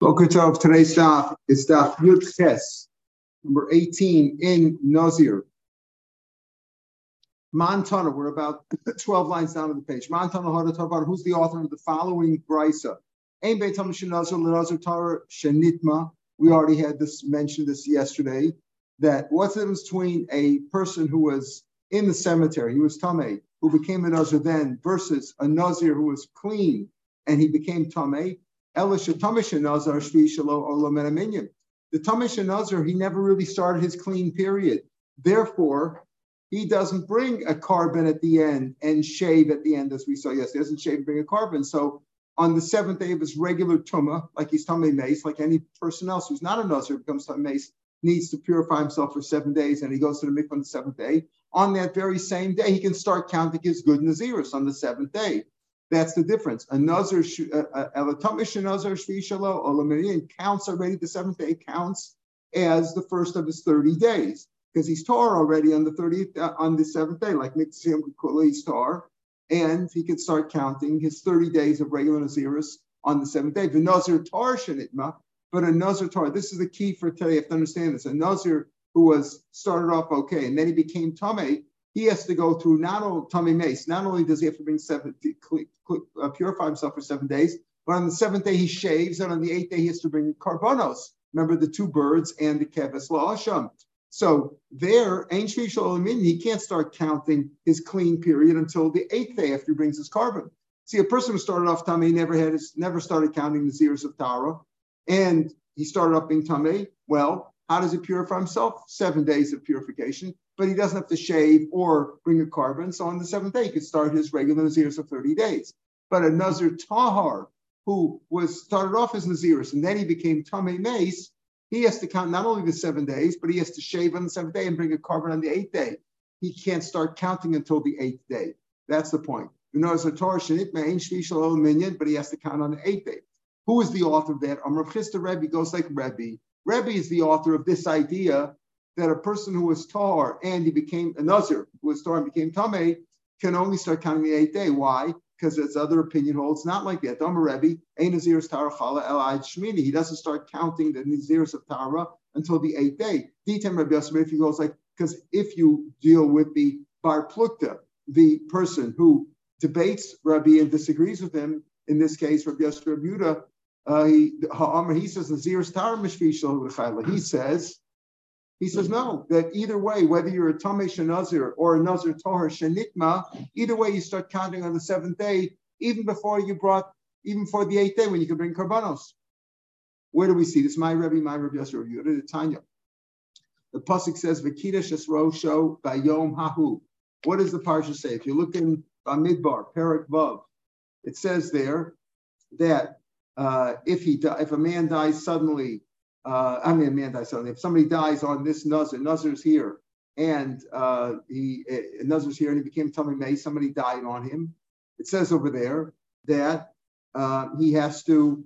Boker today's daf is daf Yud Ches, number 18 in Nazir. Montana, we're about 12 lines down on the page. Montana Hadatavar, who's the author of the following brisa? Ein Beit HaMashinazar L'Nazir Torah Shenitma. We already had this mentioned this yesterday. That what's the difference between a person who was in the cemetery, he was Tameh, who became a Nazir then, versus a Nazir who was clean and he became Tameh? The Tamish Nazar, he never really started his clean period. Therefore, he doesn't bring a korban at the end and shave at the end, as we saw yesterday. He doesn't shave and bring a korban. So on the seventh day of his regular tumah, like he's tummy mace, like any person else who's not a Nazar becomes tummy mace, needs to purify himself for seven days, and he goes to the mikvah on the seventh day. On that very same day, he can start counting his good Naziris on the seventh day. That's the difference. A nazar shvishalo olamirian counts already. The seventh day counts as the first of his thirty days because he's tar already on the thirtieth uh, on the seventh day, like Mitzvah he's tar, and he can start counting his thirty days of regular naziris on the seventh day. The nazar tar shenitma, but a nazar tar. This is the key for today. You have to understand this. A nazar who was started off okay and then he became tame he has to go through not only tummy mace. Not only does he have to bring seven, uh, purify himself for seven days, but on the seventh day he shaves, and on the eighth day he has to bring carbonos. Remember the two birds and the keves la'asham. So there, he can't start counting his clean period until the eighth day after he brings his korban. See, a person who started off tummy never had his, never started counting the zeros of Tara, and he started off being tummy. Well, how does he purify himself? Seven days of purification but he doesn't have to shave or bring a korban. So on the seventh day, he could start his regular Naziris of 30 days. But a Nazir Tahar, who was started off as Naziris and then he became Tamei Mace, he has to count not only the seven days, but he has to shave on the seventh day and bring a korban on the eighth day. He can't start counting until the eighth day. That's the point. You know, as a Torah minyan, but he has to count on the eighth day. Who is the author of that? Amr Chisda Rebbe goes like Rebbe. Rebbe is the author of this idea that a person who was tar and he became a nazir, who was tar and became tame, can only start counting the eighth day. Why? Because its other opinion holds not like that. Dama Rebbe, a nazir's tara chala shmini. He doesn't start counting the nazirs of tara until the eighth day. Ditem Rebbe Yosef, if he goes like, because if you deal with the bar plukta, the person who debates Rabbi and disagrees with him, in this case, Rabbi Yosef Yehuda, uh, he, he says Nazir's Tara Mishvishal He says he says no, that either way, whether you're a Tamesh Nazir or a Nazir Torah Shanitma, either way you start counting on the seventh day, even before you brought, even for the eighth day when you can bring Karbanos. Where do we see this? My Rebbe, my Rebbe Yosef Rebbe, Tanya. The Pasuk says, Vakita Shesrosho Bayom Hahu. What does the Parsha say? If you look in Bamidbar, Perak Vav, it says there that uh, if he if a man dies suddenly uh, I mean, a man dies suddenly. If somebody dies on this Nazir, Nazir's here, and uh, he uh, Nazir's here, and he became Tommy May, somebody died on him. It says over there that uh, he has to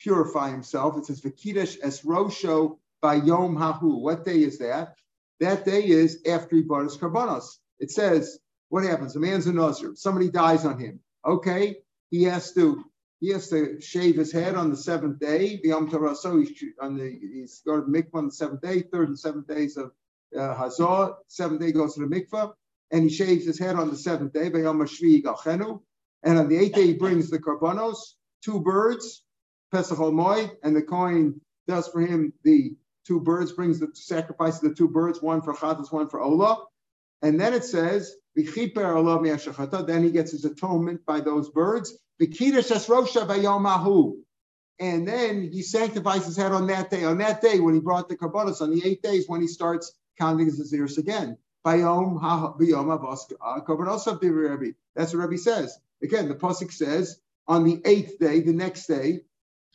purify himself. It says Vakidesh es Rosho by Yom Hahu. What day is that? That day is after he brought his karbanos. It says, what happens? A man's a Nazir. Somebody dies on him. Okay, he has to he has to shave his head on the seventh day. The Yom Torah, so he's on the he's going to mikvah on the seventh day, third and seventh days of uh, Hazor. Seventh day goes to the mikvah, and he shaves his head on the seventh day. Yom Shvi Galchenu, and on the eighth day he brings the karbanos, two birds, Pesach Moed, and the coin does for him the two birds, brings the sacrifice of the two birds, one for Chatas, one for Olah. And then it says, then he gets his atonement by those birds. And then he sanctifies his head on that day. On that day, when he brought the karbanos, on the eight days, when he starts counting his ears again. Uh, That's what Rabbi says. Again, the pasuk says on the eighth day, the next day,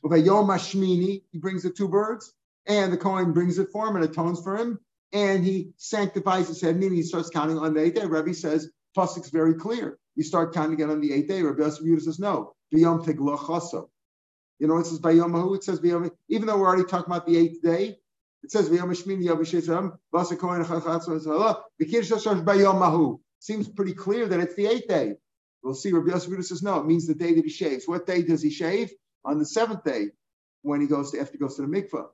he brings the two birds, and the Kohen brings it for him and atones for him, and he sanctifies his head, meaning he starts counting on the eighth day. Rabbi says, pasuk's very clear you start counting again on the eighth day. Rabbi Yosef Yehuda says no. Biyom teglochaso. You know, it says Bayom Mahu, it says Bayom, even though we're already talking about the eighth day, it says Bayom Shmini Yav Shesam, Vasa Kohen Chachatz Bikir Shashash Bayom Mahu. Seems pretty clear that it's the eighth day. We'll see. Rabbi Yosef Yehuda says no. It means the day that he shaves. What day does he shave? On the seventh day. when he goes to after he goes to the mikvah.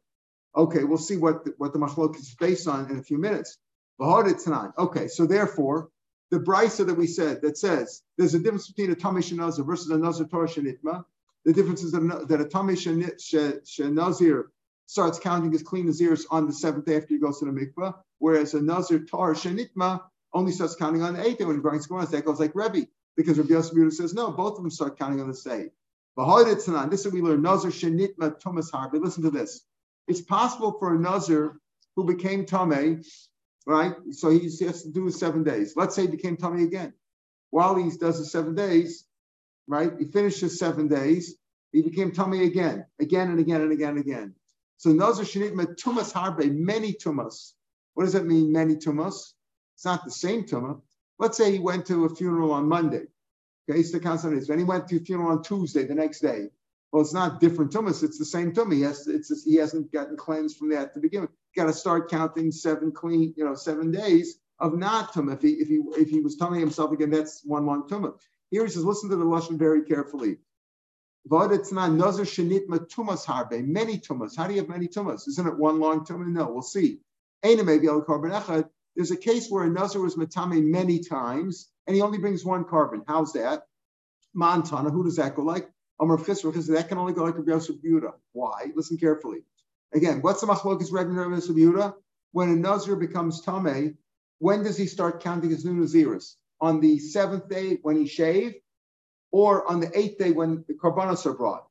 Okay, we'll see what the, what the machlok is based on in a few minutes. Okay, so therefore, the brisa that we said that says there's a difference between a tamish shenazir versus a nazir torah shenitma. The difference is that a tamish shenazir starts counting his clean nazirs on the seventh day after he goes to the mikvah, whereas a nazir torah shenitma only starts counting on the eighth day when he brings Gemaras. That goes like Rebbe, because Rabbi Yosef says no, both of them start counting on the same. This is what we learn. Nazir shenitma tumas harbi. Listen to this. It's possible for a nazir who became tame, right? So he has to do seven days. Let's say he became tummy again. While he does the seven days, right? He finishes seven days. He became tummy again, again and again and again and again. So nazir shenitma tumas harbe, many tumas. What does that mean? Many tumas. It's not the same tumah. Let's say he went to a funeral on Monday. Okay, it's the concept. Then he went to a funeral on Tuesday, the next day. Well, it's not different tumas. It's the same tumah. He has, it's, he hasn't gotten cleansed from that to begin with. Got to start counting seven clean, you know, seven days of not tumah. If he if he if he was telling himself again, that's one long tumah. Here he says, listen to the lashon very carefully. But it's not nazar shenit tumas harbe, many tumas. How do you have many tumas? Isn't it one long tumah? No, we'll see. There's a case where a nazar was matame many times, and he only brings one korban. How's that? Montana. Who does that go like? Amar Chisda, that can only go like a Yosef Yehuda. Why? Listen carefully. Again, what's the machlokas Rebbe and Yehuda? When a nazir becomes tame, when does he start counting his new naziris? On the seventh day when he shaved, or on the eighth day when the Karbanos are brought?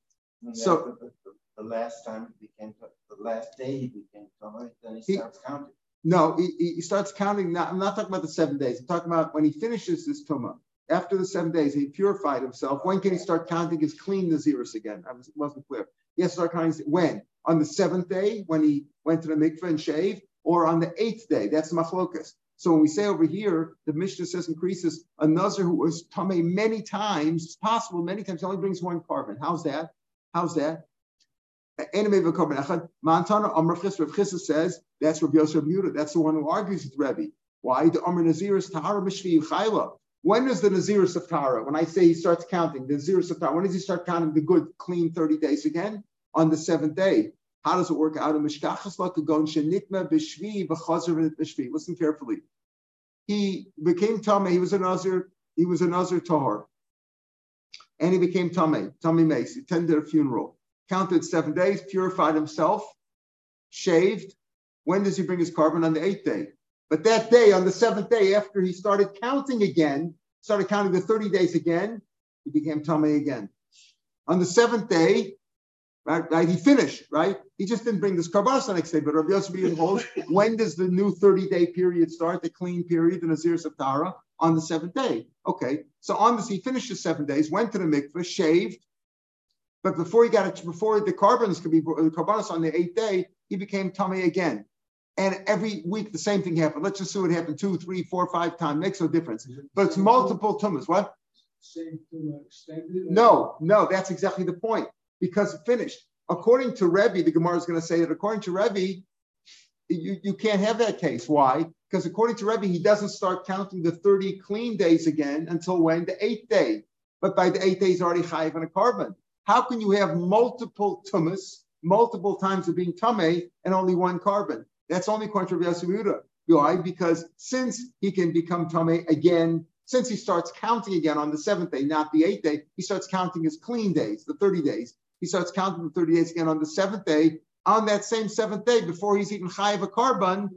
so the, the, the, last time he became the last day he became tame, then he starts counting. No, he, he starts counting. Now, I'm not talking about the seven days. I'm talking about when he finishes this tumah. After the seven days, he purified himself. When can he start counting his clean Naziris again? I was, wasn't clear. He has to start counting when? On the seventh day, when he went to the mikveh and shaved, or on the eighth day? That's the machlokas. So when we say over here, the Mishnah says increases a Nazir who was tame many times, it's possible many times, he only brings one korban. How's that? How's that? Montana Amr Chisda says that's Rabbi Yosef Yehuda. That's the one who argues with Rebbe. Why? The Amr Naziris Tahara Mishvi Chayla. When is the Naziris of Tahara? When I say he starts counting, the Naziris of Tahara, when does he start counting the good, clean 30 days again? On the seventh day. How does it work out? Listen carefully. He became Tameh, he was a Nazir, he was a Nazir Tahar. And he became Tameh, Tameh Mace. Attended a funeral counted seven days, purified himself, shaved. When does he bring his korban? On the eighth day. But that day, on the seventh day, after he started counting again, started counting the 30 days again, he became Tomei again. On the seventh day, right, right, he finished, right? He just didn't bring this the next day, but Rabbi Yosef holds, when does the new 30-day period start, the clean period, the Nazir Saptara? On the seventh day. Okay, so on this, he finished the seven days, went to the mikveh, shaved, but before he got it, before the korbanos could be the on the eighth day, he became tummy again. And every week the same thing happened. Let's just see what happened two, three, four, five times. Makes no difference. But it's multiple tumas. What? Same tumah extended? No, no, that's exactly the point. Because finished. According to Rebbe, the Gemara is going to say that according to Rebbe, you, you can't have that case. Why? Because according to Rebbe, he doesn't start counting the 30 clean days again until when? The eighth day. But by the eighth day, he's already chayiv on a korban. How can you have multiple tumas, multiple times of being tame, and only one korban? That's only according to controversial. Why? Because since he can become tame again, since he starts counting again on the seventh day, not the eighth day, he starts counting his clean days, the 30 days. He starts counting the 30 days again on the seventh day. On that same seventh day, before he's even chayiv a korban,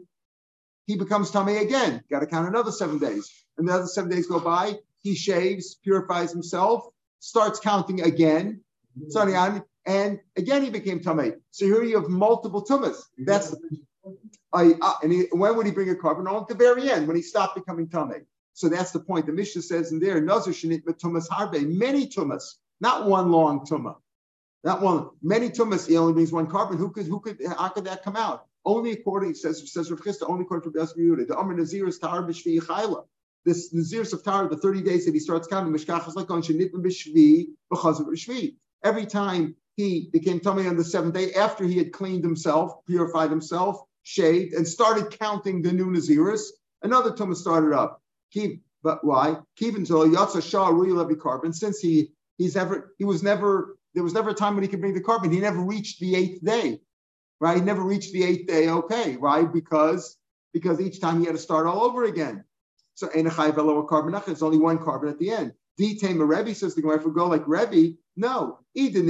he becomes tummy again. Got to count another seven days. Another seven days go by. He shaves, purifies himself, starts counting again and again he became tummy. So here you have multiple tumas. That's uh, and he, when would he bring a korban? On at the very end, when he stopped becoming tummy. So that's the point. The Mishnah says in there, Nazar shenit tumas harbe, many tumas, not one long tuma. Not one, many tumas, he only brings one korban. Who could, who could, how could that come out? Only according, says, says Rav Chisda, only according to Rabbi Yehuda. The Amr Nazir is Tahar B'Shvi. This Nazir of Tahar, the 30 days that he starts counting, Mishkach is like on Shenit B'Shvi, B'Chaz B'Shvi every time he became tummy on the seventh day after he had cleaned himself, purified himself, shaved, and started counting the new Naziris, another tumah started up. Keep, but why? Keep until Yatsa Shah Levi korban, since he he's ever he was never there was never a time when he could bring the korban. He never reached the eighth day, right? He never reached the eighth day. Okay, right? Because because each time he had to start all over again. So ein lower korban. It's only one korban at the end. Ditame Rebbe says the Gemara, if go like Rebbe, no. If the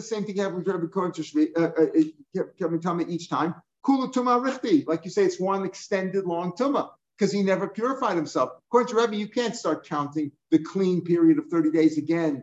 same thing happens to Rebbe according to Shvi, uh, uh, each time, Kulu Tuma Richti. Like you say, it's one extended long Tuma because he never purified himself. According to Rebbe, you can't start counting the clean period of 30 days again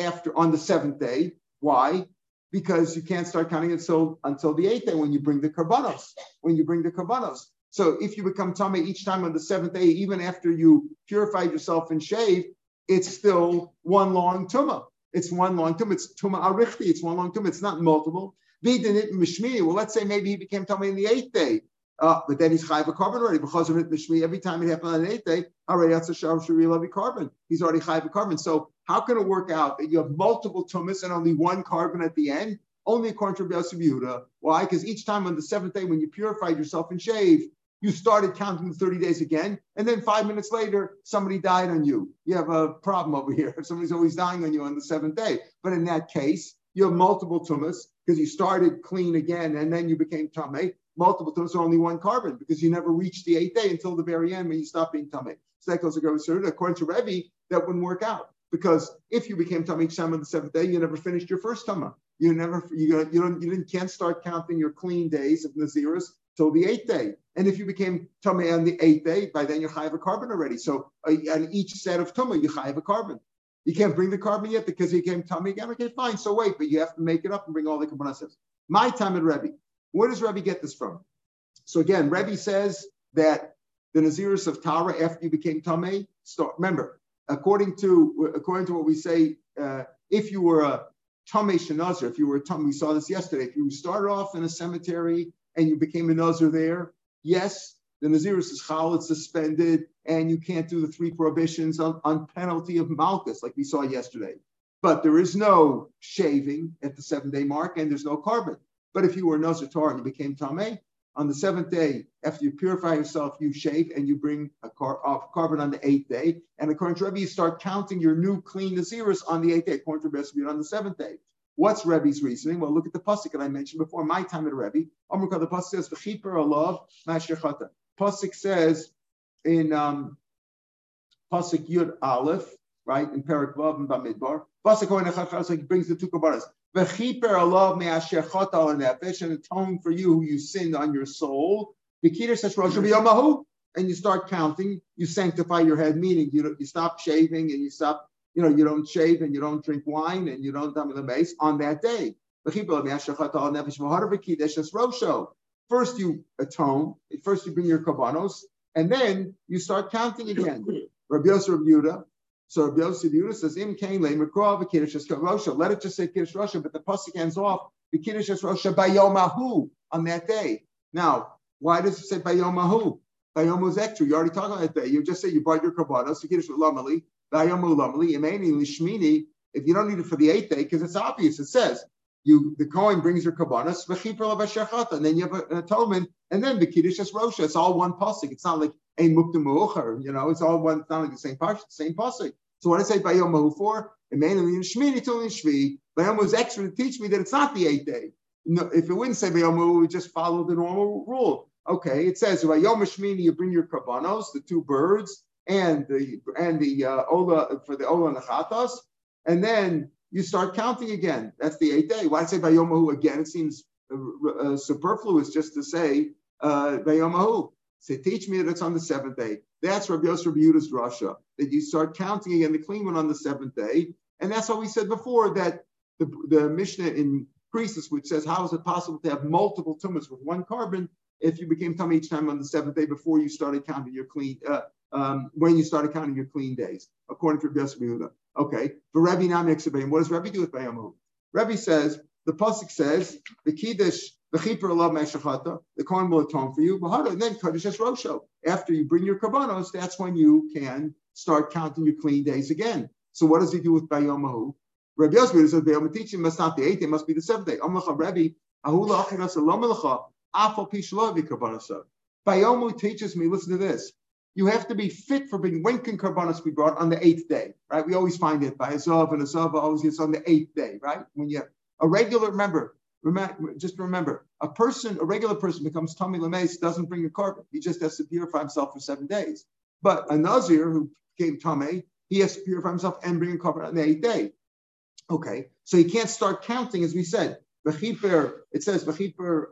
after on the seventh day. Why? Because you can't start counting until until the eighth day when you bring the karbanos. When you bring the karbanos. So if you become tummy each time on the seventh day, even after you purified yourself and shaved, it's still one long tumah. It's one long tumah. It's tumah arichti. It's one long tumah. It's not multiple. Well, let's say maybe he became tummy in the eighth day. Uh, but then he's chayv a korban already because of mishmi. Every time it happened on the eighth day, already that's a shav shari korban. He's already chayv a korban. So how can it work out that you have multiple tumas and only one korban at the end? Only according to Rabbi Yehuda. Why? Because each time on the seventh day when you purified yourself and shaved, you started counting the 30 days again, and then five minutes later, somebody died on you. You have a problem over here. Somebody's always dying on you on the seventh day. But in that case, you have multiple tumas because you started clean again and then you became tame. Multiple tumas are only one korban because you never reached the eighth day until the very end when you stopped being tame. So that goes to According to Rebbe, that wouldn't work out because if you became time on the seventh day, you never finished your first tama. You never you you don't you didn't can't start counting your clean days of Naziris till the eighth day. And if you became tummy on the eighth day, by then you're high of a korban already. So uh, on each set of tummy, you of a korban. You can't bring the korban yet because you came tummy again. Okay, fine. So wait, but you have to make it up and bring all the carbonases. My time at Rebbe. Where does Rebbe get this from? So again, Rebbe says that the Naziris of Tara after you became tummy. Start. Remember, according to according to what we say, uh, if you were a tummy shenazir, if you were a tummy, we saw this yesterday. If you started off in a cemetery and you became a nazir there, yes, the Naziris is chalad suspended, and you can't do the three prohibitions on, on penalty of malchus, like we saw yesterday. But there is no shaving at the seven day mark, and there's no korban. But if you were Torah and you became Tameh, on the seventh day, after you purify yourself, you shave and you bring a car, uh, korban on the eighth day. And according to Rebbe, you start counting your new clean Naziris on the eighth day, according to Rebbe, on the seventh day. What's Rebbe's reasoning? Well, look at the pasuk that I mentioned before. My time at Rebbe, Amrukah, the pasuk says, "V'chiper alav mashechata." Pasuk says in um, pasuk Yud Aleph, right in Perak Vav and Bamidbar. Pasuk Kohen he brings the two kabbalas. V'chiper alav me'ashechata al nefesh and atone for you who you sinned on your soul. V'kider says Rosh and you start counting. You sanctify your head, meaning you you stop shaving and you stop you know, you don't shave and you don't drink wine and you don't dump the base on that day. First you atone, first you bring your kabanos, and then you start counting again. Rabbi Yosef Yehuda. So Rabbi Yosef Yehuda says, "Im kain le'mekrov v'kiddush rosha." Let it just say kiddush rosha, but the pasuk ends off v'kiddush rosha bayomahu on that day. Now, why does it say bayomahu? Bayomu is extra. You already talked about that day. You just say you brought your kabanos v'kiddush lamali bayomu lamali, imeni lishmini. if you don't need it for the eighth day, because it's obvious, it says you the Kohen brings your kabbanas, and then you have an atonement, and then the kiddush rosha. It's all one pasuk. It's not like a mukta you know. It's all one. It's not like the same pasuk. Same pasuk. So what I say by Yom for in Shmini till in Shvi, Bayom was extra to teach me that it's not the eighth day. No, if it wouldn't say Bayom, we just follow the normal rule. Okay, it says by Yom Shmini you bring your kabbanos, the two birds, and the and the uh, ola for the ola and the chatas, and then you start counting again. That's the eighth day. Why say bayomahu again? It seems uh, uh, superfluous just to say uh, bayomahu. Say, teach me that it's on the seventh day. That's Rabbi Yosef Yehuda's Russia. That you start counting again the clean one on the seventh day, and that's what we said before that the, the Mishnah in which says how is it possible to have multiple tumas with one carbon if you became tummy each time on the seventh day before you started counting your clean uh, um, when you started counting your clean days, according to Rabbi Yehuda. Okay, for Rabbi Namek what does Rabbi do with Bayamu? Rabbi says, the Pasuk says, the Kiddush, the Chipper Allah Meshachata, the corn will atone for you, and then Kaddish Rosho. After you bring your Kabbanos, that's when you can start counting your clean days again. So what does he do with Bayomahu? Rabbi Yosef says, Bayom teaching must not the eighth, it must be the seventh day. Amlacha Rabbi, Ahula Achiras Alam Bayomu teaches me, listen to this. You have to be fit for being. When can karbanos be brought on the eighth day? Right? We always find it by Azov and Azov always gets on the eighth day. Right? When you have a regular remember. Remember, just remember, a person, a regular person becomes Tommy Lames, doesn't bring a korban. He just has to purify himself for seven days. But a Nazir who came Tommy, he has to purify himself and bring a korban on the eighth day. Okay, so he can't start counting, as we said. It says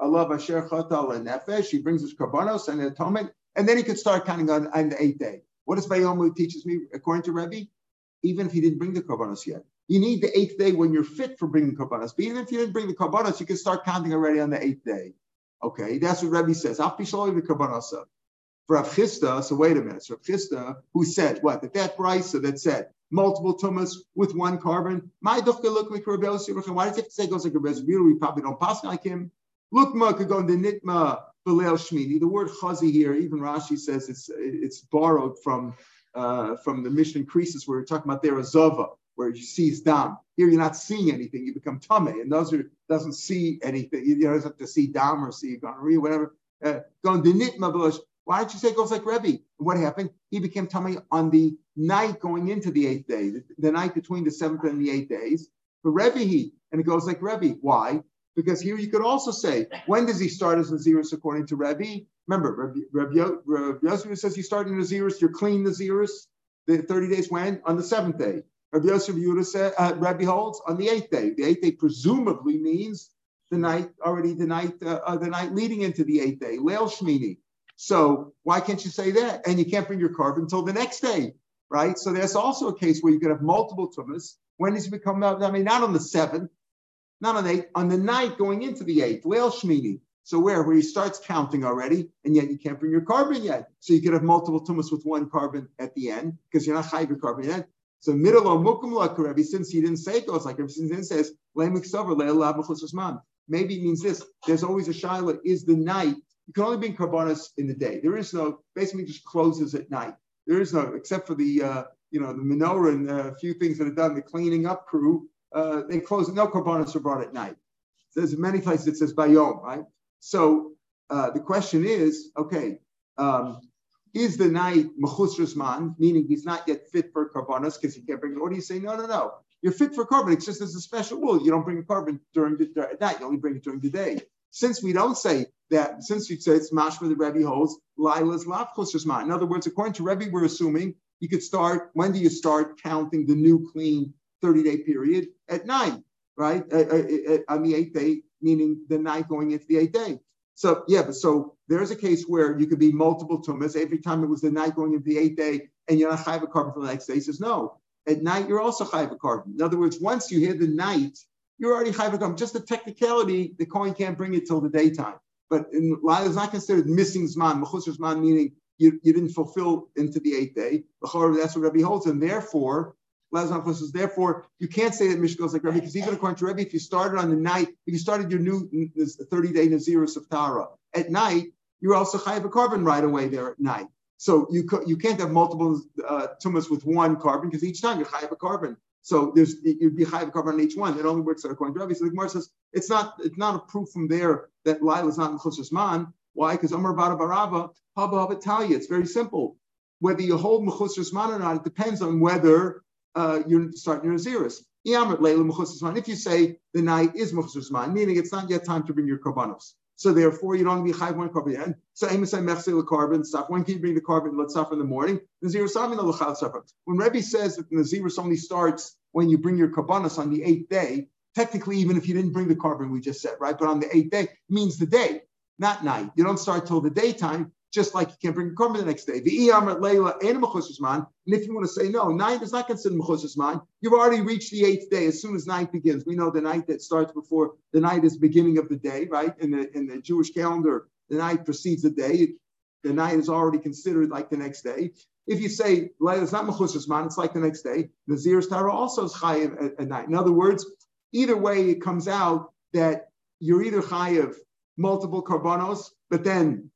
Allah Asher. He brings his karbanos and atonement, and then he could start counting on, on the eighth day. What does Bayomu teaches me according to Rebbe? Even if he didn't bring the karbanos yet, you need the eighth day when you're fit for bringing karbanos. But even if you didn't bring the karbanos, you can start counting already on the eighth day. Okay, that's what Rebbe says. For Rav Chisda, so wait a minute. So Rav Chisda, who said what? That that brisa that said multiple tumas with one korban. My look like Why does he have to say goes like Rabbi We probably don't pass like him. Lukma could go the nitma Shmini. The word chazi here, even Rashi says it's it's borrowed from uh, from the Mishnah Creases where we're talking about there azova, where you see dam. Here you're not seeing anything, you become tame, and those are doesn't see anything. You don't have to see dam or see gonorrhea, or whatever. Uh, why don't you say it goes like Rebbe? What happened? He became tummy on the night going into the eighth day, the, the, night between the seventh and the eighth days. For Rebbe, he and it goes like Rebbe. Why? Because here you could also say, when does he start as Naziris according to Rebbe? Remember, Rebbe, Rebbe, says you start in Naziris, you're clean Naziris. The 30 days when? On the seventh day. Rabbi Yosef Yehuda said, uh, Rabbi holds on the eighth day. The eighth day presumably means the night already the night uh, uh, the night leading into the eighth day. Leil Shmini. So why can't you say that? And you can't bring your korban until the next day, right? So there's also a case where you could have multiple tumas. When does it become? I mean, not on the seventh, not on the on the night going into the eighth, Leil Shmini. So where where he starts counting already, and yet you can't bring your korban yet. So you could have multiple tumas with one korban at the end because you're not high your korban yet. So middle of mukum lakarevi, since he didn't say it goes like since he didn't say Maybe it means this. There's always a shiloh. Is the night you can only bring karbonis in the day. There is no basically just closes at night. There is no except for the uh, you know the menorah and a few things that are done. The cleaning up crew uh, they close. No karbonis are brought at night. There's many places it says bayom, right? So uh, the question is, okay, um, is the night mechus man, meaning he's not yet fit for karbonis because he can't bring? it? Or do you say no, no, no? You're fit for korban. It's just there's a special rule. You don't bring korban during the at night. You only bring it during the day. Since we don't say that, since you say it's mashma the Rebbe holds, Lila's lavchus mine. In other words, according to Rebbe, we're assuming you could start. When do you start counting the new clean 30 day period? At night, right? Uh, uh, uh, on the eighth day, meaning the night going into the eighth day. So yeah, but so there's a case where you could be multiple tumas every time it was the night going into the eighth day, and you're not chayv a korban for the next day. He says no. At night, you're also chayv a korban. In other words, once you hear the night you're already chayv Just a technicality, the coin can't bring it till the daytime. But in Lila is not considered missing zman, mechusar zman, meaning you, you didn't fulfill into the eighth day. That's what Rabbi holds, and therefore, says, therefore, you can't say that Mishnah goes like Rabbi, because even according to Rabbi, if you started on the night, if you started your new 30 day Nazirus of Tara at night, you're also chayiv a korban right away there at night. So you, you can't have multiple uh, tumas with one korban because each time you're chayiv a korban. So there's you'd be high a korban on each one. It only works out according to Rabbi. So the Gemara says it's not it's not a proof from there that Lila is not in Chusras Man. Why? Because Amar Bada Barava, Haba. It's very simple. Whether you hold Mechusras Man or not, it depends on whether uh, you're starting your Aziris. If you say the night is Mechusras Man, meaning it's not yet time to bring your Karbanos. So therefore, you don't be chayv one korban. So say mechsil korban stuff. When can you bring the korban? Let's suffer in the morning. Nazir samin l'chal suffer. When Rebbe says that the Nazir only starts when you bring your karbanos on the eighth day, technically, even if you didn't bring the korban, we just said right, but on the eighth day means the day, not night. You don't start till the daytime just like you can't bring a korban the next day. The iyam leila and mechusasman. And if you want to say no, night is not considered mechusas You've already reached the eighth day as soon as night begins. We know the night that starts before the night is beginning of the day, right? In the in the Jewish calendar, the night precedes the day. The night is already considered like the next day. If you say Layla is not mechusas man, it's like the next day. The Zir's Tara also is chayiv at, at night. In other words, either way, it comes out that you're either chayiv multiple karbanos, but then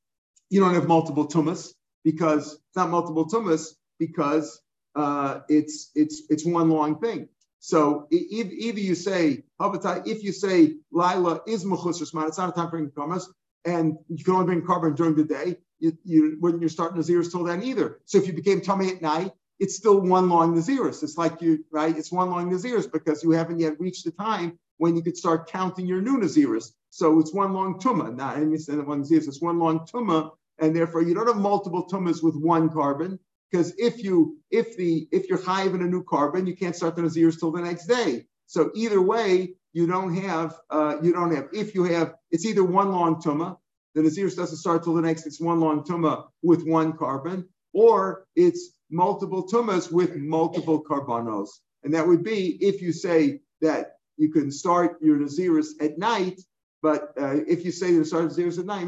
you don't have multiple tumas because it's not multiple tumas because uh, it's it's it's one long thing. So if, either you say if you say Lila is mechusar man, it's not a time for bringing karmas, and you can only bring korban during the day. you, you wouldn't you start Naziris till then either. So if you became tummy at night, it's still one long Naziris. It's like you, right? It's one long Naziris because you haven't yet reached the time when you could start counting your new Naziris. So it's one long Tumah, not of one Naziris, it's one long Tumah, and therefore you don't have multiple Tumahs with one korban. Because if you if the if you're high in a new korban, you can't start the Naziris till the next day. So either way, you don't have uh, you don't have if you have it's either one long Tumah, the Naziris doesn't start till the next, it's one long Tumah with one korban, or it's multiple tumas with multiple carbonos. And that would be if you say that you can start your Naziris at night, but uh, if you say you start Naziris at night,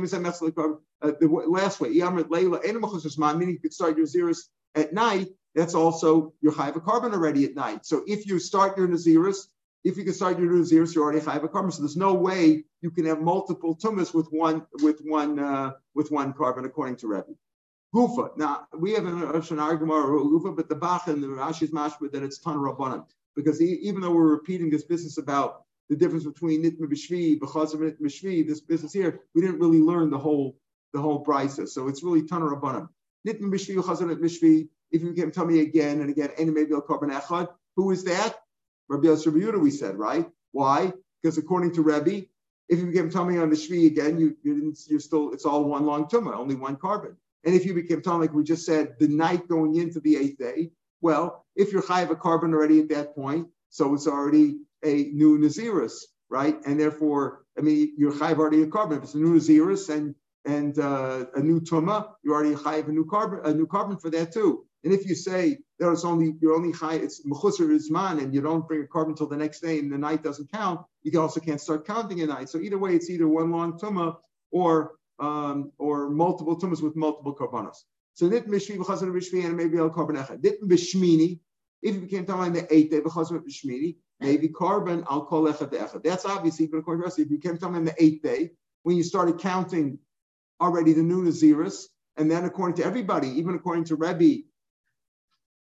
uh, the last way, meaning you could start your Naziris at night, that's also your Chayva korban already at night. So if you start your Naziris, if you can start your Naziris, you're already Chayva korban. So there's no way you can have multiple tumas with one with one uh, with one korban, according to Rebbe. Gufa. Now we have an argument Gufa, but the Bach and the Rashi is that it's Tan Rabbanan. Because even though we're repeating this business about the difference between Nitma B'Shvi, B'chazim Nitma B'Shvi, this business here, we didn't really learn the whole the whole brisa. So it's really Tan Rabbanan. Nitma B'Shvi, B'chazim Nitma B'Shvi. If you can tell me again and again, any maybe korban echad. Who is that? Rabbi Yosef we said, right? Why? Because according to Rabbi, if you became tummy on the Shvi again, you, you didn't, you're still, it's all one long tumah, only one korban. And if you became tummy, like we just said, the night going into the eighth day, well, if you're high of a korban already at that point, so it's already a new Naziris, right? And therefore, I mean, you're high already a korban. If it's a new Naziris and and uh, a new tuma, you're already of a new korban, a new korban for that too. And if you say that it's only you're only high, it's mechusar isman, and you don't bring a korban until the next day, and the night doesn't count, you also can't start counting a night. So either way, it's either one long tuma or um, or multiple tumas with multiple karbanos. So nit mishvi v'chazan b'shvi and maybe al korban echad. Nit b'shmini. If you became talking the eighth day v'chazan b'shmini, maybe korban I'll call echad echad. That's obviously even according to us. If you came talking the eighth day, when you started counting already the new Naziris, and then according to everybody, even according to Rebbe,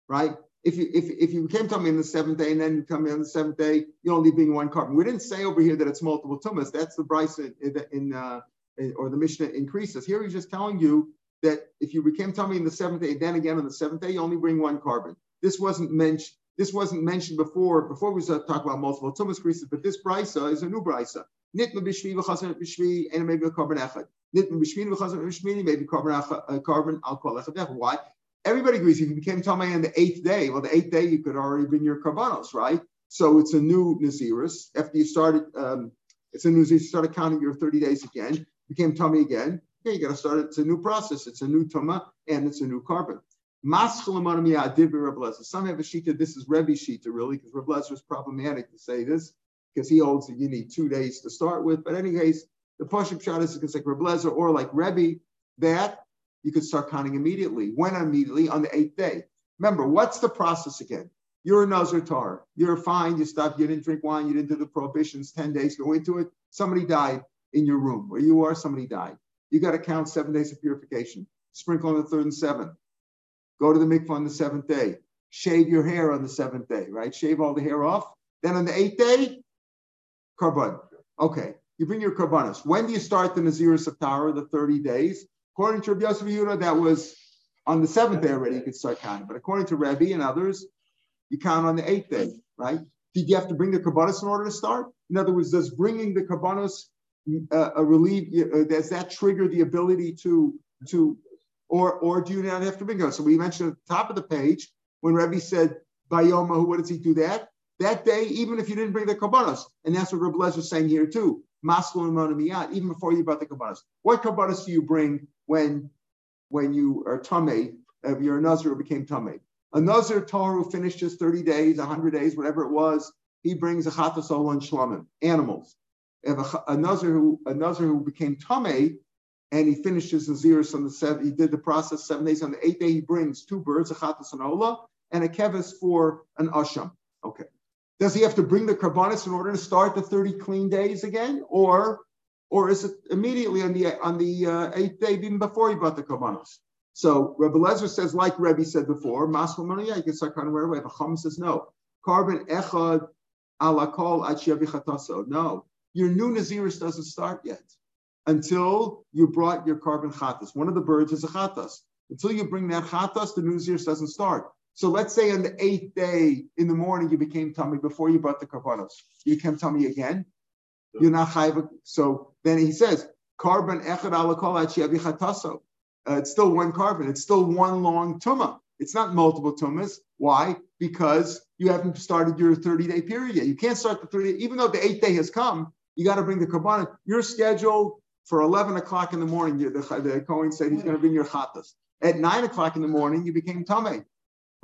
right? If you if, if you came to me in the seventh day and then you come in on the seventh day, you only being one korban. We didn't say over here that it's multiple tumas. That's the Bryce in, in uh, or the Mishnah increases. Here he's just telling you that if you became tummy in the seventh day, then again on the seventh day, you only bring one korban. This wasn't mentioned. This wasn't mentioned before. Before we talking about multiple tumas creases, but this brisa is a new brisa. Nitma b'shvi v'chazan b'shvi and maybe a korban echad. Nitma b'shvi v'chazan b'shvi maybe korban echad, korban al echad. Why? Everybody agrees if you became tummy on the eighth day, well, the eighth day you could already bring your carbonos, right? So it's a new Naziris. After you started, um, it's a new Naziris, you started counting your 30 days again, became tummy again. Yeah, you got to start. It's a new process. It's a new tuma and it's a new korban. Some have a shita. This is Rebbe shita really, because Reb was problematic to say this because he holds that you need two days to start with. But any case, the Pashup shot is like Reb Lezer or like Rebbe that you could start counting immediately. When immediately? On the eighth day. Remember, what's the process again? You're a Nazar Tar. You're fine. You stopped. You didn't drink wine. You didn't do the prohibitions. 10 days. Go into it. Somebody died in your room where you are. Somebody died. You got to count seven days of purification. Sprinkle on the third and seventh. Go to the mikvah on the seventh day. Shave your hair on the seventh day, right? Shave all the hair off. Then on the eighth day, korban. Okay. You bring your carbonas. When do you start the Naziris of Tara, the 30 days? According to Rabbi Yosef Yehuda, that was on the seventh day already, you could start counting. But according to Rabbi and others, you count on the eighth day, right? Did you have to bring the karbanos in order to start? In other words, does bringing the karbanos uh, a relieve, uh, does that trigger the ability to, to or, or do you not have to bring it? So we mentioned at the top of the page, when Rabbi said, Bayoma, who what does he do that? That day, even if you didn't bring the karbanos, and that's what Lezer is saying here too. Maslu even before you brought the karbanos. What karbanos do you bring when when you are tame, if you're a nazir who became tame. A nazir tar who finished his 30 days, 100 days, whatever it was, he brings a chatasol and shlamim, animals. If a, a nazir who a nazir who became tame and he finished his naziris on the seven, he did the process seven days. On the eighth day, he brings two birds, a chatas and ola, and a kevis for an asham. Okay. Does he have to bring the karbanis in order to start the 30 clean days again? Or or is it immediately on the on the uh, eighth day, even before he brought the karbanos? So Rebbe Lezer says, like Rebbe said before, money, yeah, you can start kind of away. The Chum says no. Korban echad ala kol No, your new Naziris doesn't start yet. until you brought your korban chatas. One of the birds is a chatas. Until you bring that chatas, the New Year's doesn't start. So let's say on the eighth day in the morning you became tummy before you brought the karbanos. You became tummy again. You're not chayv. So then he says korban echad uh, It's still one korban. It's still one long tuma. It's not multiple tumas. Why? Because you haven't started your 30 day period yet. You can't start the 30, even though the eighth day has come, you got to bring the korban. You're scheduled for 11 o'clock in the morning. The, the Kohen said he's going to bring your chatas. At nine o'clock in the morning, you became tame.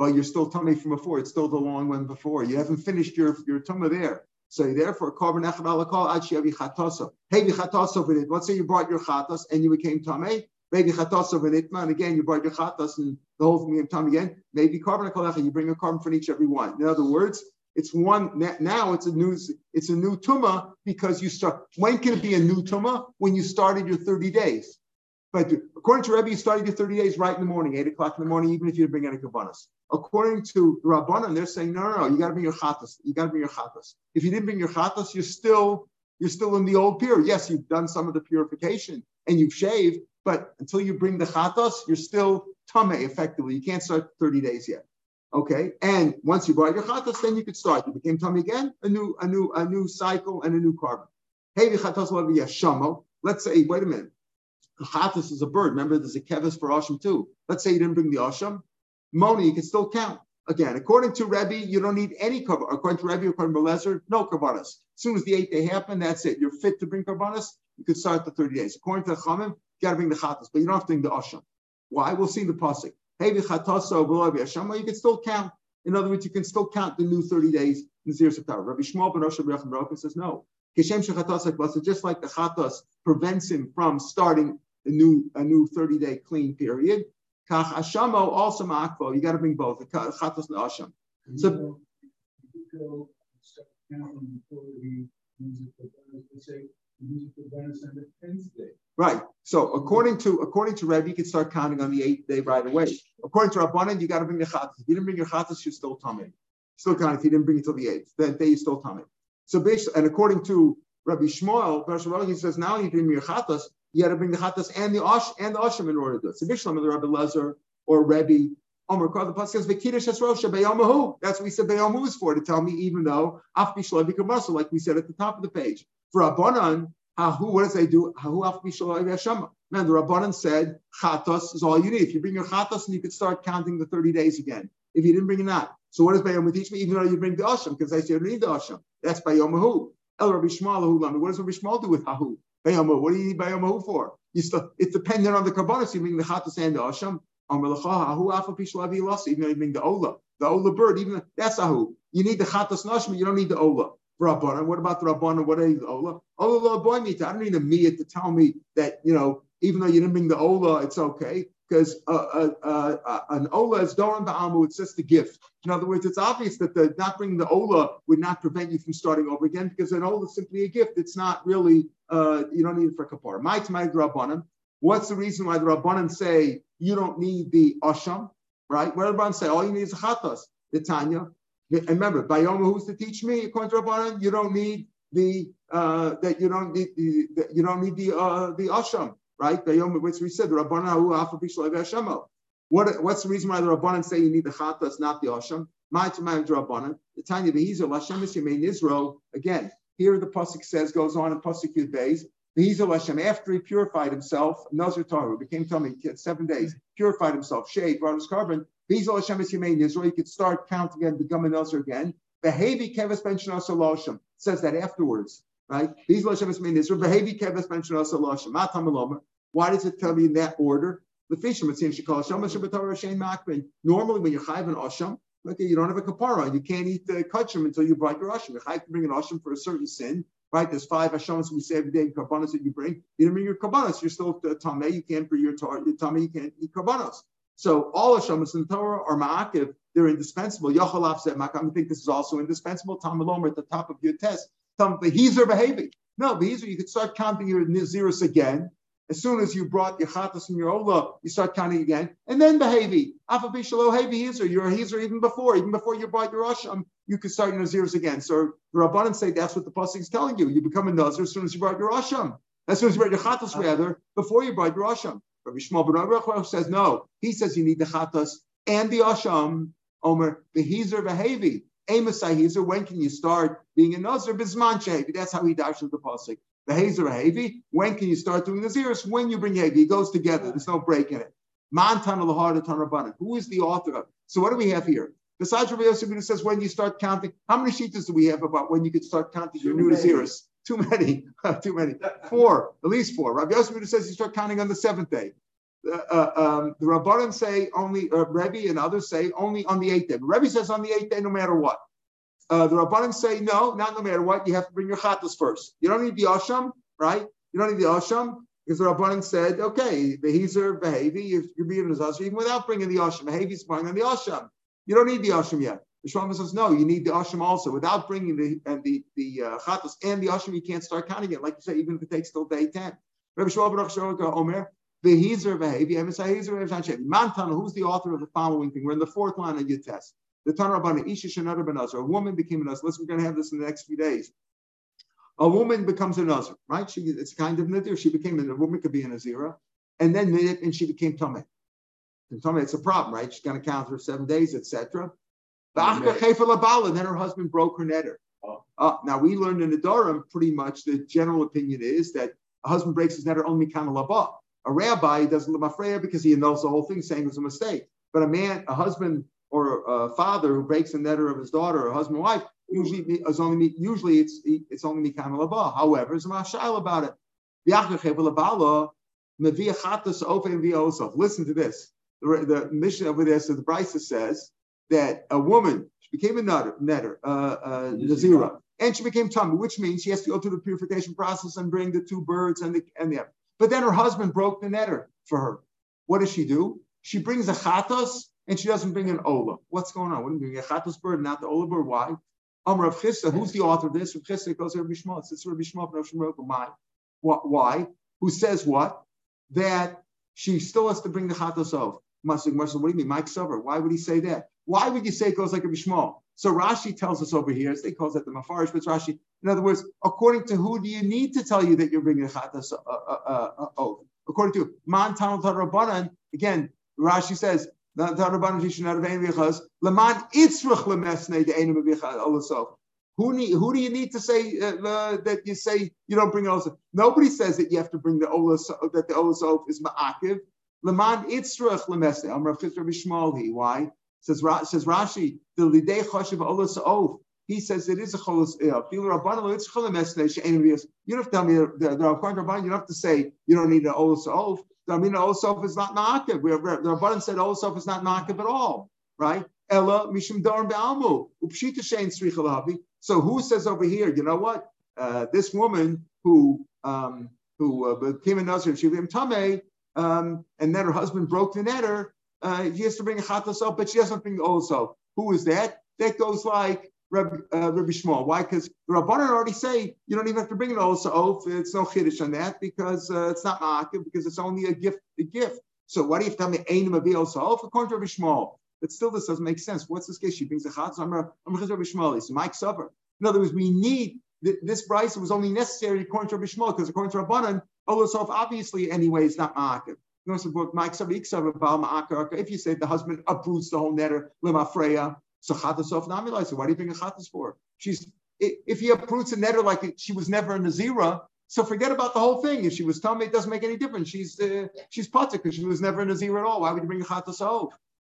Well, you're still tame from before. It's still the long one before. You haven't finished your, your tumah there. So therefore, korban echad alakol ad sheyavi chatoso. Hey, chatoso v'nit. Let's say you brought your chatas and you became tamei. Maybe chatoso v'nitma, and again you brought your chatas and the whole thing became tam again. Maybe korban echad You bring a korban for each every one. In other words, it's one now. It's a new. It's a new tuma because you start. When can it be a new tuma? When you started your thirty days. But according to Rebbe, you started your 30 days right in the morning, 8 o'clock in the morning, even if you didn't bring any kabbanas. According to Rabbanan, they're saying, no, no, no, you got to bring your chatas. You got to bring your chatas. If you didn't bring your chatas, you're still you're still in the old period. Yes, you've done some of the purification and you've shaved, but until you bring the chatas, you're still tame effectively. You can't start 30 days yet. Okay, and once you brought your chatas, then you could start. You became tummy again, a new, a new, a new cycle and a new korban. Hey, shamo. Let's say, wait a minute. Chatas is a bird. Remember, there's a kevis for Asham too. Let's say you didn't bring the Asham. Moni, you can still count. Again, according to Rebbe, you don't need any cover. According to Rebbe, according to Belezer, no karbanas. As soon as the eight day happened, that's it. You're fit to bring karbanas. You can start the 30 days. According to the Chamim, you got to bring the chatas, but you don't have to bring the asham. Why? We'll see the pasuk. Hey, you can still count. In other words, you can still count the new 30 days in the Zir September. Rabbi Shmuel ben Rosh Hashanah says no. Just like the chatas prevents him from starting a new a new 30 day clean period. Kach ashamo also makvo. You got to bring both the chatos asham. So. Right. So according to according to Rebbe, you can start counting on the eighth day right away. According to Rabbanan, you got to bring the chatas. If you didn't bring your chatas, you're still tummy. Still counting. If you didn't bring it till the eighth, then day you still tummy. So basically, and according to Rabbi Shmuel, he says now you bring your chatas you got to bring the chatas and the ash and the asham in order to do it. So Bishlam the Rabbi Lezer or Rebbe Omer Kar the pasuk says V'kiddush Hasrosha Beyomahu. That's what we said Beyomahu is for to tell me even though Af Bishlevi Kamasel like we said at the top of the page for Rabbanan. Who, what does they do? Who af Man, the Rabbanan said chatas is all you need. If you bring your chatas, and you could start counting the 30 days again. If you didn't bring it not. So what does Bayom teach me? Even though you bring the Asham, because I say you don't need the Asham. That's Bayomahu. El Rabbi Shmuel, What does Rabbi Shmuel do with Hahu? Bayamahu. What do you need Bayamahu for? You still, it's dependent on the karbanis. You bring the chatas and the asham. Even though you bring the ola, the ola bird, even that's ahu. You need the chatas nashma. You don't need the ola. Rabbanan. What about the Rabbanan? What are the Ola? Ola boy meet. I don't need a miyat to tell me that, you know, even though you didn't bring the Ola, it's okay. Because uh, uh, uh, uh, an Ola is Doran Ba'amu, it's just a gift. In other words, it's obvious that the not bringing the Ola would not prevent you from starting over again because an Ola is simply a gift. It's not really uh, you don't need it for kapara. My my rabbanim. What's the reason why the rabbanim say you don't need the asham? Right? What rabbanim say? All you need is chatas. The Tanya. And remember, Bayoma, who's to teach me? According to rabbanim, you don't need the uh, that you don't need the, you don't need the uh, the asham. Right? Bayoma, which we said the rabbanim What, what's the reason why the Rabbanan say you need the chatas, not the asham? My to my Rabbanan. The Tanya Behizel, Hashem is Israel. Again, here the pasuk says goes on in pasuk Yud Beis. Hashem, after he purified himself, Nazir Taru became tummy, seven days, purified himself, shaved, brought his korban. Vizal Hashem is Yemein Israel. He could start counting again, become a Nazir again. Behavi keves ben Shalashim says that afterwards, right? Vizal Hashem is Yemein Israel. Behavi ben Shalashim. Matam Why does it tell me in that order? The. Normally, when you're chayv an Asham, Okay, you don't have a kapara. You can't eat the kachim until you brought your asham. You have to bring an asham for a certain sin, right? There's five ashams we say every day in karbanos that you bring. You didn't bring your karbanos. You're still tameh. You can't bring your tar. Your. You can't eat karbanos. So all ashams in Torah are ma'akiv. They're indispensable. Yachalav said makam. I think this is also indispensable. Tamalom at the top of your test. Tam behizer behaving. No, behizer. You could start counting your nizirus again as soon as you brought your chatas from your ola, you start counting again, and then behavi. Afa bishalo heavy hizer. a hizer even before, even before you brought your asham, you could start your nazirs again. So the rabbanim say that's what the pasuk is telling you. You become a nazir as soon as you brought your asham. As soon as you brought your chatas, rather, before you brought your asham. Rabbi Shmuel ben says no. He says you need the chatas and the asham. Omer behizer behavi. Amos Ahizer, when can you start being a Nazir? Bizman Shehevi. That's how he dashes the Pasik. The Hazer Hevi, when can you start doing the Naziris? When you bring Hevi. It goes together. There's no break in it. Mantan Tanrabanan. Who is the author of? it? So what do we have here? Besides Rabbi Yosef says when you start counting, how many sheets do we have about when you could start counting your new Naziris? Too many, too many. Four, at least four. Rabbi Yosef says you start counting on the seventh day. Uh, uh, um, the Rabbanim say only, uh, Rebbe and others say only on the eighth day. But Rebbe says on the eighth day, no matter what. Uh, the Rabbanim say no, not no matter what. You have to bring your chatas first. You don't need the asham, right? You don't need the asham because the Rabbanim said, okay, the hezer behavi, you're being a zazir even without bringing the asham. Behavi is bringing on the asham. You don't need the asham yet. The Shlomo says, no, you need the asham also. Without bringing the and the the uh, chatas and the asham, you can't start counting it. Like you say, even if it takes till day ten. Rabbi Shmuel Omer, the Behizer behavi, Mantan, who's the author of the following thing? We're in the fourth line of your test. The Tanarabana, Isha Shanada Benazar, a woman became a Nazar. Listen, we're going to have this in the next few days. A woman becomes a Nazar, right? She, it's kind of Nadir. She became a, woman could be a Nazira, and then and she became Tameh. And Tameh, it's a problem, right? She's going to count for seven days, etc. Then her husband broke her neder. Oh. Uh, now we learned in the Durham pretty much the general opinion is that a husband breaks his neder only kind of labah. A rabbi doesn't afraid because he knows the whole thing, saying it was a mistake. But a man, a husband or a father who breaks the neder of his daughter, or husband, wife, usually is only usually it's it's only mikam labah. However, there's a mashal about it. Listen to this. The, the mission over there, so the Brisa says that a woman she became a nutter, netter, uh, uh, nazira, and she became tummy, which means she has to go through the purification process and bring the two birds and the and the but then her husband broke the neder for her. What does she do? She brings a chatos and she doesn't bring an ola. What's going on? You doing? A chatos bird, not the ola bird. Why? Amr of Chisda, who's the author of this? Rav Chisda goes to Rabbi Shmuel. It's Rabbi Shmuel Rav Shmuel Why? Why? Who says what? That she still has to bring the chatos of. Masig Marshall, what do you mean? Mike Sover. Why would he say that? Why would you say it goes like a Bishmal? So Rashi tells us over here, as they calls it the Mafarish, but Rashi. In other words, according to who do you need to tell you that you're bringing a chatas uh, uh, uh? According to Man Tanel Rabbanan, again, Rashi says, Who, need, who do you need to say uh, that you say you don't bring olas? Nobody says that you have to bring the olas that the olas is ma'akiv. Leman itzrach lemesne. Amrav Chizra Bishmalhi. Why? Says, says Rashi, the lidei choshev olas oath. He says it is a cholos. You don't have to tell me the Rabban. You don't have to say you don't need olas The Amina olas is not naakiv. The Rabban said olas is not naakiv at all, right? Ella be'almu upshita shein So who says over here? You know what? Uh, this woman who um, who uh, became a nazir, she became tamei, um, and then her husband broke the neder uh, he has to bring a chatas up, but she doesn't bring also. Who is that? That goes like Rabbi, uh, Shmuel. Why? Because the Rabbanan already say you don't even have to bring an also oath. It's no chiddush on that because uh, it's not ma'akiv because it's only a gift. A gift. So why do you have to tell me ainim of also oath according to Rabbi Shmuel? But still, this doesn't make sense. What's this case? She brings a chatas. I'm Rabbi Shmuel. It's Mike Sover. In other words, we need this price was only necessary according to Rabbi Shmuel because according to Rabbanan, also obviously anyway is not ma'akiv. If you say the husband uproots the whole neder, limafreya, so chatasof namilai. So why do you bring a chatas for? She's if he uproots a neder like she was never a nazira, so forget about the whole thing. If she was tummy, it doesn't make any difference. She's uh, she's potter because she was never a nazira at all. Why would you bring a chatas off?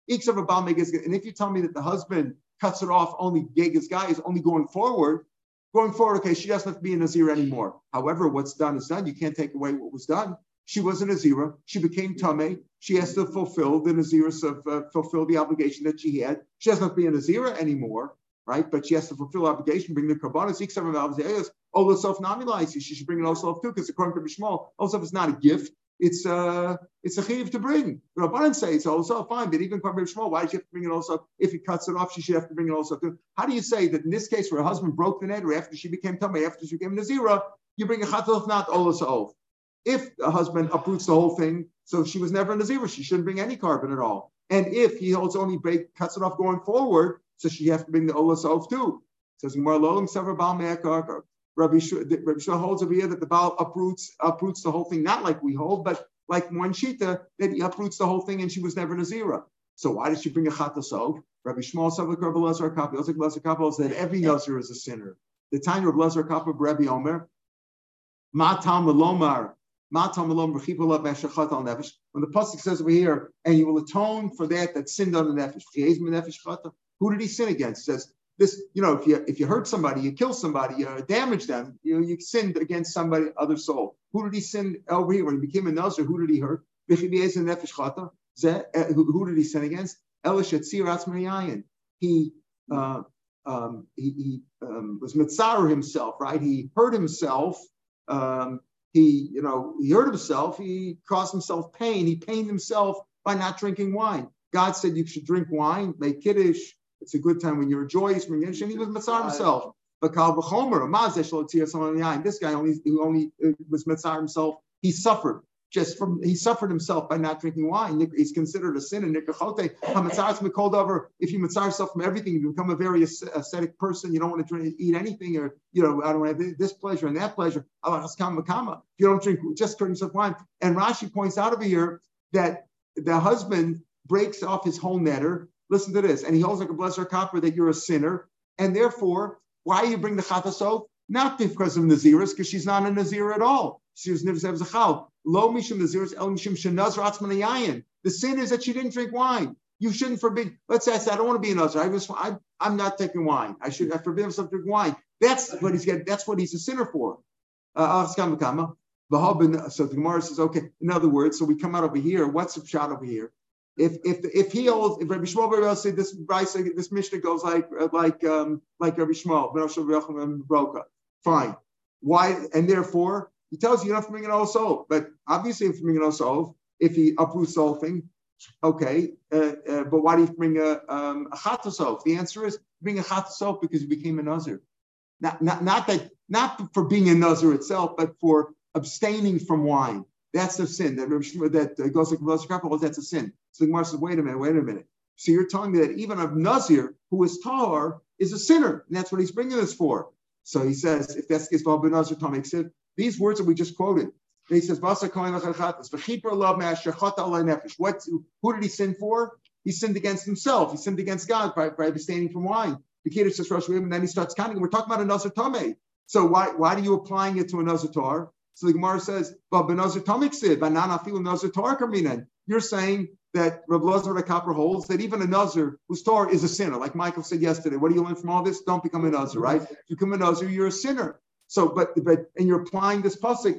And if you tell me that the husband cuts it off, only Gegas guy is only going forward, going forward, okay, she doesn't have to be a Nazir anymore. However, what's done is done. You can't take away what was done. She was a Nazira. She became Tame. She has to fulfill the Naziris of uh, fulfill the obligation that she had. She doesn't have to be in a Nazira anymore, right? But she has to fulfill obligation, bring the Karbanas, Olasof Namilais. She should bring an Olasof too, because according to Bishmal, Olasof is not a gift. It's uh it's a chiv to bring. The Rabbanan say it's also fine, but even to Shmuel, why does she have to bring it also? If he cuts it off, she should have to bring it also too. How do you say that in this case, where her husband broke the neder after she became tummy, after she became Nazira, you bring a chatof, not Olasof? If the husband uproots the whole thing, so she was never in the zero, she shouldn't bring any carbon at all. And if he holds only break, cuts it off going forward, so she has to bring the olas off too. It says Rabbi Shua holds over here that the Baal uproots uproots the whole thing, not like we hold, but like one Shita, that he uproots the whole thing and she was never a Nazira. So why did she bring a Chatasov? Rabbi Shmuel Savlik Rabbi Lazar Kapi, Lazar Lazar Kapi said every Nazir is a sinner. The time of Lazar Kapi Rabbi Omer, Matam Lomar, When the pasuk says over here, and you will atone for that that sinned on the Nefesh. Who did he sin against? It says this, you know, if you if you hurt somebody, you kill somebody, you damage them, you you sinned against somebody, other soul. Who did he sin over here when he became a Nazir? Who did he hurt? Uh, who did he sin against? He uh, um, he, he um, was mitzar himself, right? He hurt himself. Um, he, you know, he hurt himself. He caused himself pain. He pained himself by not drinking wine. God said you should drink wine, make kiddush, it's a good time when you're joyous, when you're and he was Matzar himself. But Kal B'chomer, this guy only who only uh, was Matzar himself, he suffered just from he suffered himself by not drinking wine. He's considered a sin. And Nikachote, over. If you mitzar yourself from everything, you become a very ascetic person. You don't want to drink, eat anything, or you know, I don't want to have this pleasure and that pleasure. You don't drink, just turn yourself wine. And Rashi points out over here that the husband breaks off his whole neder Listen to this. And he holds like a blessed copper that you're a sinner. And therefore, why you bring the chatasot? Not because of Naziris, because she's not a Nazir at all. The sin is that she didn't drink wine. You shouldn't forbid. Let's say I don't want to be an Nazir. I was, I, I'm not taking wine. I should I forbid myself to drink wine. That's what he's getting. That's what he's a sinner for. Uh, so the Gemara says, okay. In other words, so we come out over here. What's the shot over here? if if if he holds if Rabbi Shmuel Bar say this this Mishnah goes like like um like Rabbi Shmuel fine. Why and therefore he tells you you don't have to bring an also, but obviously if you bring an also, if he uproots the whole thing, okay. Uh, uh, but why do you bring a um, a? The answer is bring a chatasov because you became a nazir. Not, not not that not for being a nazir itself, but for abstaining from wine. That's the sin that that goes like that's a sin. So the Gemara says, wait a minute, wait a minute. So you're telling me that even a Nazir who is tar is a sinner, and that's what he's bringing this for. So he says, if that's the case, Nazir Tomik these words that we just quoted. he says, What who did he sin for? He sinned against himself. He sinned against God by, by abstaining from wine. The kid says Rosh and then he starts counting. We're talking about a Nazir Tomei. So why why are you applying it to a Nazir Tar? So the Gemara says, You're saying that Rav Lazar Kapper holds that even a Nazir whose Torah is a sinner, like Michael said yesterday. What do you learn from all this? Don't become a Nazir, right? If you become a Nazir, you're a sinner. So, but but and you're applying this pasuk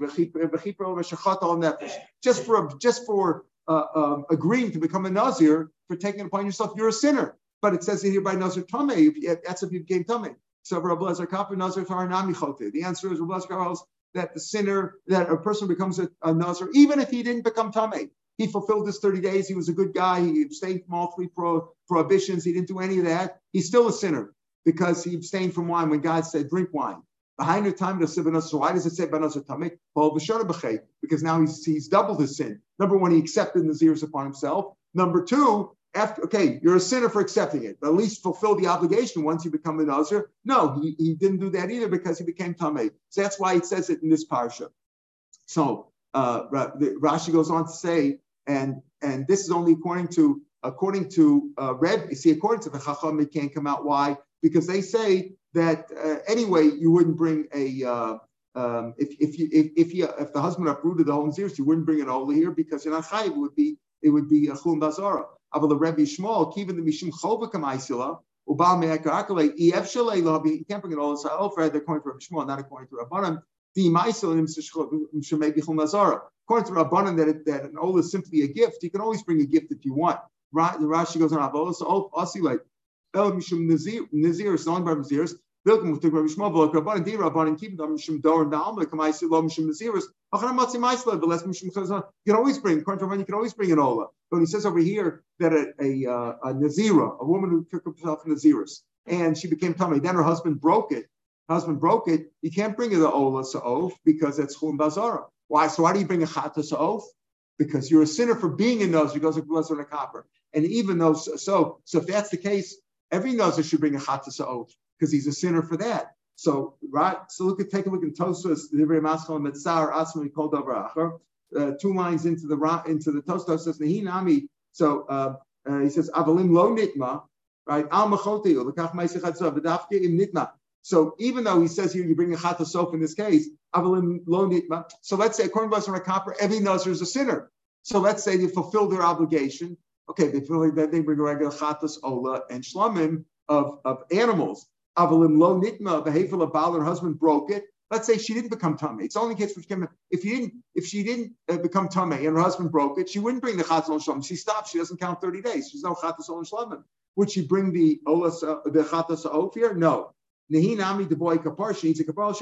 just for just for uh, um, agreeing to become a Nazir for taking it upon yourself, you're a sinner. But it says here by Nazir Tameh, that's if you became Tameh. So Rav Lazar Kapper Nazir. The answer is Lazar holds that the sinner, that a person becomes a, a Nazir, even if he didn't become Tameh. He fulfilled his 30 days. He was a good guy. He abstained from all three pro- prohibitions. He didn't do any of that. He's still a sinner because he abstained from wine when God said, drink wine. Behind the time the civban. So why does it say? Because now he's he's doubled his sin. Number one, he accepted the zeros upon himself. Number two, after okay, you're a sinner for accepting it, but at least fulfill the obligation once you become a Nazir. No, he, he didn't do that either because he became Tameh. So that's why it says it in this parsha. So uh, Rashi goes on to say and and this is only according to according to uh, Reb. You see, according to the Chacham, it can't come out. Why? Because they say that uh, anyway, you wouldn't bring a uh, um, if if you if if, you, if the husband uprooted the whole you wouldn't bring it over here because you're not chayiv. It would be it would be a chum bazara. Aval the Rebbe Shmuel, kiven the mishum chova kamaisila. Ubal me'akar akalei ef shalei lo. You can't bring it all. So according to Rebbe Shmuel, not according to Rabbanim. According to Rabbanan, that, that an ola is simply a gift, you can always bring a gift if you want. Right? The Rashi goes on, Avola, so also like, El Mishum Nazir, selling by Nazirs, Bilkum with the Rabbi Shmuel, V'lok Rabbanan, Di Rabbanan, keep them Mishum Dor and Da'am, like Kamaisi, Lo Mishum Nazirs, Achanam Matzi Maisla, less Mishum Chazan. You can always bring, according to you can always bring an Ola. But when he says over here that a, a, uh, a Nazira, a woman who took herself in Naziris, and she became tummy, then her husband broke it, husband broke it, you can't bring it the Ola Sa'of because it's Chum Bazara. Why? So why do you bring a Chata Sa'of? Because you're a sinner for being a Nazir, because like Nazir and a copper. And even though, so, so if that's the case, every Nazir should bring a Chata Sa'of because he's a sinner for that. So right, so look at take a look in Tosfos, the very Maschal Metzar Asma called over uh, two lines into the into the Tosfos says Nehinami. So uh, uh, he says Avalim lo nitma, right? Al machoti lekach ma'isichatzav v'dafke im nitma. So even though he says here you bring a chatasof in this case, avalim lo nitma. So let's say according to a copper, every nazir is a sinner. So let's say they fulfill their obligation. Okay, they feel like they bring a regular chatas ola and shlamim of, of animals. Avalim lo nitma, the of her husband broke it. Let's say she didn't become tummy. It's only case which came. If didn't, if she didn't uh, become tummy and her husband broke it, she wouldn't bring the chatzon shlomim. She stops. She doesn't count thirty days. She's no chatzon shlomim. Would she bring the olas uh, the chatas ophir? No. Nehinami the boy kapar. She needs a kapara.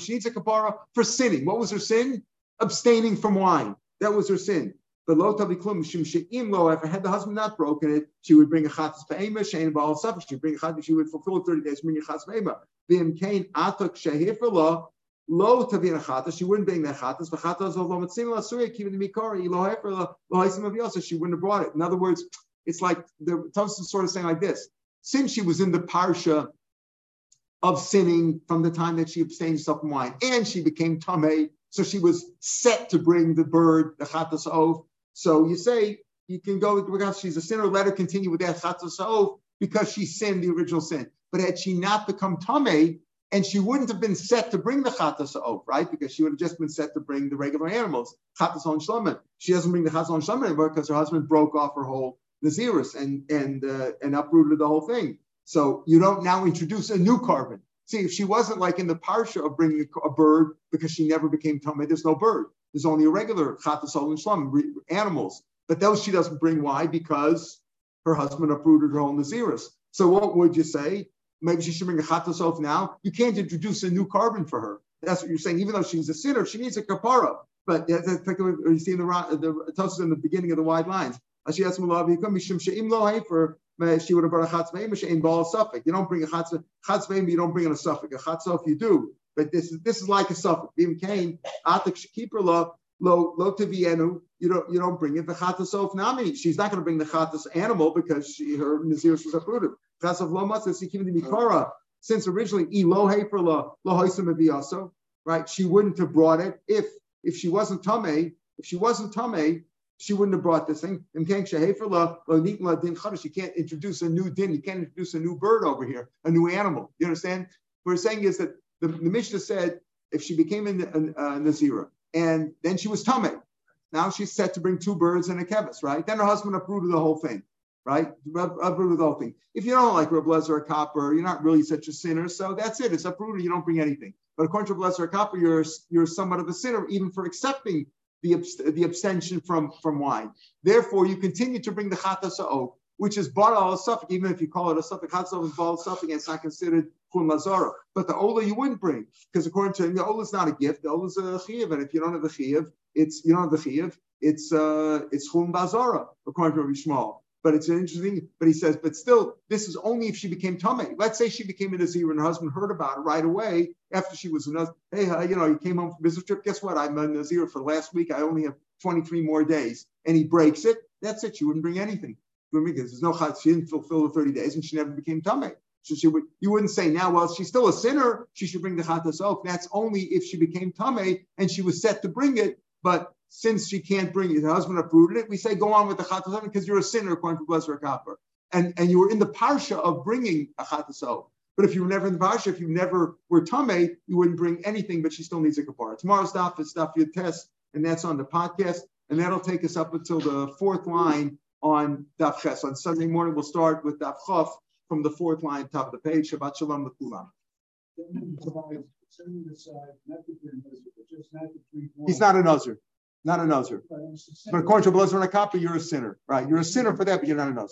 She needs a kapara for sinning. What was her sin? Abstaining from wine. That was her sin. But lo tabi klum shim she'im lo. If had the husband not broken it, she would bring a chatas be'ema. Shein ba'al suffer. She would bring a chatas. She would fulfill thirty days. Bring a chatas be'ema. V'im kain atok shehefer lo. Lo tavin chatas. She wouldn't bring that chatas. But chatas of lo mitzim la suya kivin mikori. Lo hefer lo lo haisim of She wouldn't have brought it. In other words, it's like the Tosfos is sort of saying like this: since she was in the parsha of sinning from the time that she abstained herself from wine, and she became tamei, so she was set to bring the bird, the chatas oath. So you say you can go because she's a sinner. Let her continue with that because she sinned the original sin. But had she not become tamei, and she wouldn't have been set to bring the chatas oath, right? Because she would have just been set to bring the regular animals, chatas on shlomen. She doesn't bring the chatas on shlomen anymore because her husband broke off her whole Naziris and and uh, and uprooted the whole thing. So you don't now introduce a new korban. See, if she wasn't like in the parsha of bringing a, bird because she never became tummy, there's no bird. There's only a regular chatasol and shlam animals. But those she doesn't bring. Why? Because her husband uprooted her own Naziris. So what would you say? Maybe she should bring a chatasol now. You can't introduce a new carbon for her. That's what you're saying. Even though she's a sinner, she needs a kapara. But that's you see in the the in the beginning of the wide lines. She has for she would have brought a chatzmeim in ball suffix. You don't bring a chatz chatzmeim, you don't bring in a suffix. A chatzof you do, but this is this is like a suffix. Bim kain atik keeper lo lo lo tivienu. You don't you don't bring it the chatzof nami. She's not going to bring the chatzos animal because she her nazirus was uprooted. Chatzof lo matzah sikim the mikara. Since originally elohe for lo lo hoisim right? She wouldn't have brought it if if she wasn't tame. If she wasn't tame, she wouldn't have brought this thing. You can't introduce a new din. You can't introduce a new bird over here, a new animal. You understand? What we're saying is that the, the Mishnah said if she became a, a, a Nazira and then she was Tameh, now she's set to bring two birds and a kevis, right? Then her husband uprooted the whole thing, right? Uprooted the whole thing. If you don't like Reb Lezer Kappar, you're not really such a sinner, so that's it. It's uprooted. You don't bring anything. But according to Reb Lezer Kappar, you're you're somewhat of a sinner even for accepting the, the abstention from, from wine. Therefore, you continue to bring the chatas which is baral suffix, even if you call it a suffix, chatas is baral suffix, it's not considered chun lazara. But the ola you wouldn't bring, because according to him, the ola is not a gift, the ola is a chiyav, and if you don't have the chiyav, it's you don't have the chiyav, it's uh, it's chun according to Rabbi. But it's interesting. But he says, but still, this is only if she became tummy. Let's say she became a nazir and her husband heard about it right away after she was a nazir. Hey, uh, you know, you came home from business trip. Guess what? I'm a nazir for the last week. I only have 23 more days. And he breaks it. That's it. She wouldn't bring anything. Because there's no chad. She didn't fulfill the 30 days and she never became tummy. So she would, you wouldn't say now, well, she's still a sinner. She should bring the chatas off. That's only if she became tummy and she was set to bring it. But since she can't bring it, her husband uprooted it, we say go on with the chatasov because you're a sinner according to Blezer Kappa. And, and you were in the parsha of bringing a chatasov. But if you were never in the parsha, if you never were tame, you wouldn't bring anything, but she still needs a kapara. Tomorrow's stuff is stuff you test, and that's on the podcast. And that'll take us up until the fourth line on Daf Ches. On Sunday morning, we'll start with Daf Chaf from the fourth line, top of the page. Shabbat Shalom L'kulam. He's not an Nazir not a Nazir. But according to Blazer and a copy, you're a sinner, right? You're a sinner for that, but you're not a Nazir.